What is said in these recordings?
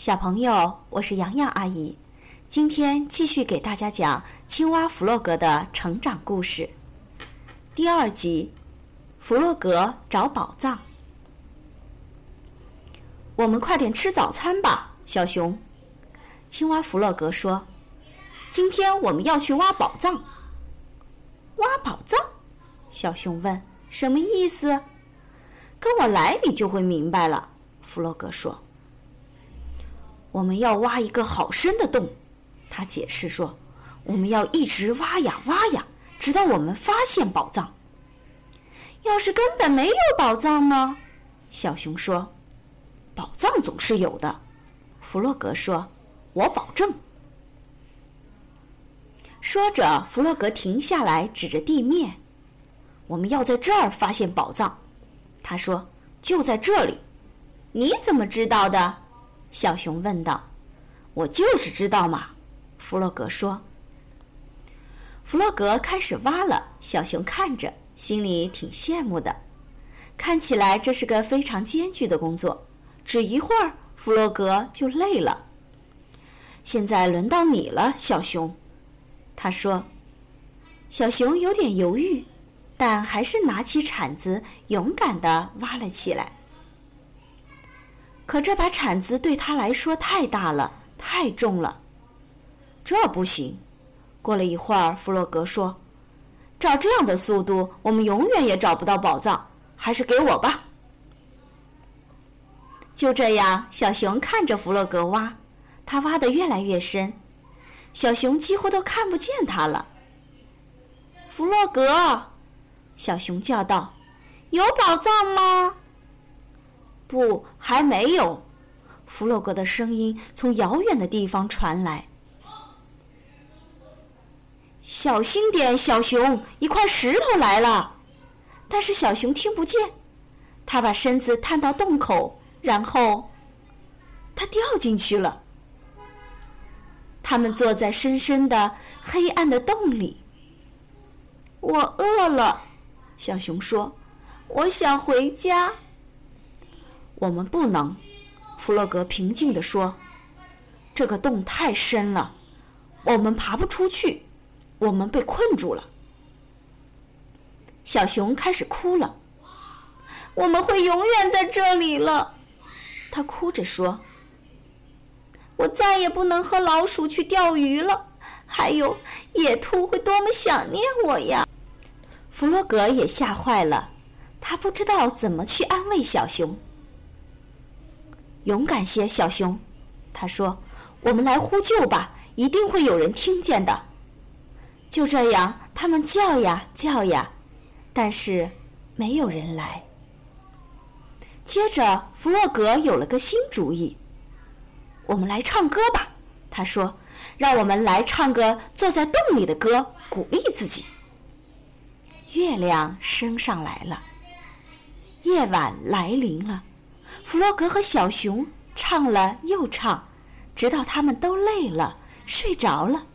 小朋友，我是洋洋阿姨，今天继续给大家讲青蛙弗洛格的成长故事，第二集：弗洛格找宝藏。我们快点吃早餐吧，小熊。青蛙弗洛格说：“今天我们要去挖宝藏。”挖宝藏？小熊问：“什么意思？”跟我来，你就会明白了。弗洛格说。我们要挖一个好深的洞，他解释说：“我们要一直挖呀挖呀，直到我们发现宝藏。要是根本没有宝藏呢？”小熊说：“宝藏总是有的。”弗洛格说：“我保证。”说着，弗洛格停下来，指着地面：“我们要在这儿发现宝藏。”他说：“就在这里。”你怎么知道的？小熊问道：“我就是知道嘛。”弗洛格说。弗洛格开始挖了，小熊看着，心里挺羡慕的。看起来这是个非常艰巨的工作，只一会儿，弗洛格就累了。现在轮到你了，小熊，他说。小熊有点犹豫，但还是拿起铲子，勇敢地挖了起来。可这把铲子对他来说太大了，太重了，这不行。过了一会儿，弗洛格说：“照这样的速度，我们永远也找不到宝藏，还是给我吧。”就这样，小熊看着弗洛格挖，他挖得越来越深，小熊几乎都看不见他了。弗洛格，小熊叫道：“有宝藏吗？”不，还没有。弗洛格的声音从遥远的地方传来：“小心点，小熊，一块石头来了。”但是小熊听不见。它把身子探到洞口，然后他掉进去了。他们坐在深深的、黑暗的洞里。我饿了，小熊说：“我想回家。”我们不能，弗洛格平静地说：“这个洞太深了，我们爬不出去，我们被困住了。”小熊开始哭了。“我们会永远在这里了。”他哭着说。“我再也不能和老鼠去钓鱼了，还有野兔会多么想念我呀！”弗洛格也吓坏了，他不知道怎么去安慰小熊。勇敢些，小熊，他说：“我们来呼救吧，一定会有人听见的。”就这样，他们叫呀叫呀，但是没有人来。接着，弗洛格有了个新主意：“我们来唱歌吧。”他说：“让我们来唱个坐在洞里的歌，鼓励自己。”月亮升上来了，夜晚来临了。弗洛格和小熊唱了又唱，直到他们都累了，睡着了。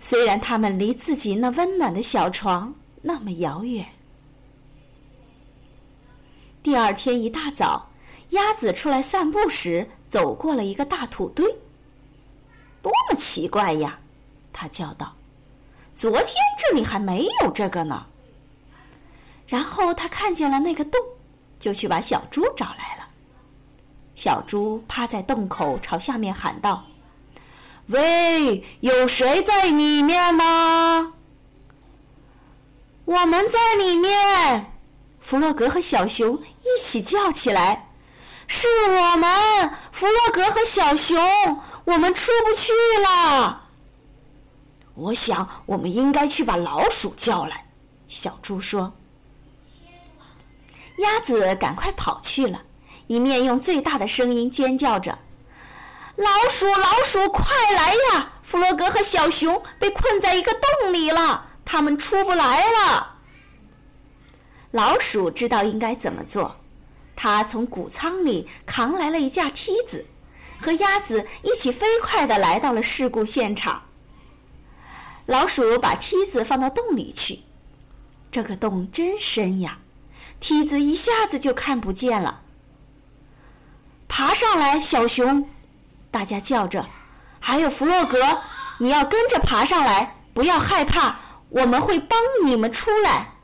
虽然他们离自己那温暖的小床那么遥远。第二天一大早，鸭子出来散步时，走过了一个大土堆。多么奇怪呀！他叫道：“昨天这里还没有这个呢。”然后他看见了那个洞，就去把小猪找来了。小猪趴在洞口，朝下面喊道：“喂，有谁在里面吗？”“我们在里面！”弗洛格和小熊一起叫起来：“是我们，弗洛格和小熊，我们出不去了。”“我想，我们应该去把老鼠叫来。”小猪说。鸭子赶快跑去了。一面用最大的声音尖叫着：“老鼠，老鼠，快来呀！弗洛格和小熊被困在一个洞里了，他们出不来了。”老鼠知道应该怎么做，它从谷仓里扛来了一架梯子，和鸭子一起飞快地来到了事故现场。老鼠把梯子放到洞里去，这个洞真深呀，梯子一下子就看不见了。爬上来，小熊！大家叫着：“还有弗洛格，你要跟着爬上来，不要害怕，我们会帮你们出来。”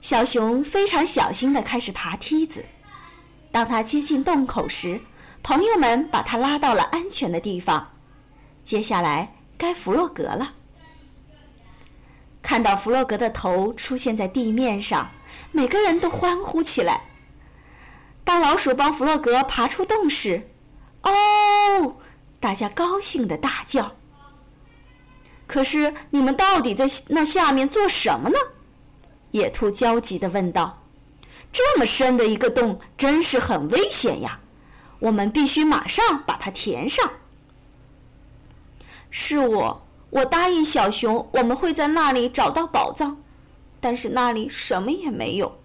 小熊非常小心地开始爬梯子。当他接近洞口时，朋友们把他拉到了安全的地方。接下来该弗洛格了。看到弗洛格的头出现在地面上，每个人都欢呼起来。当老鼠帮弗洛格爬出洞时，哦，大家高兴的大叫。可是你们到底在那下面做什么呢？野兔焦急地问道：“这么深的一个洞，真是很危险呀！我们必须马上把它填上。”是我，我答应小熊，我们会在那里找到宝藏，但是那里什么也没有。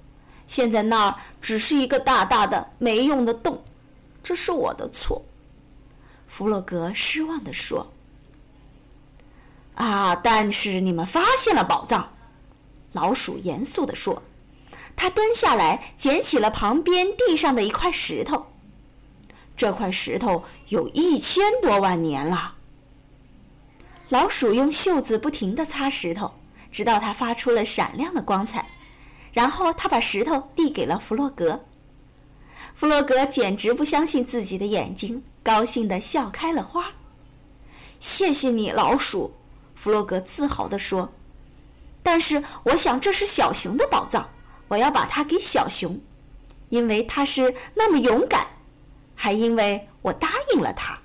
现在那儿只是一个大大的没用的洞，这是我的错。”弗洛格失望地说。“啊，但是你们发现了宝藏。”老鼠严肃地说：“他蹲下来捡起了旁边地上的一块石头。这块石头有一千多万年了。”老鼠用袖子不停地擦石头，直到它发出了闪亮的光彩。然后他把石头递给了弗洛格。弗洛格简直不相信自己的眼睛，高兴地笑开了花。“谢谢你，老鼠。”弗洛格自豪地说。但是我想这是小熊的宝藏，我要把它给小熊，因为它是那么勇敢，还因为我答应了他。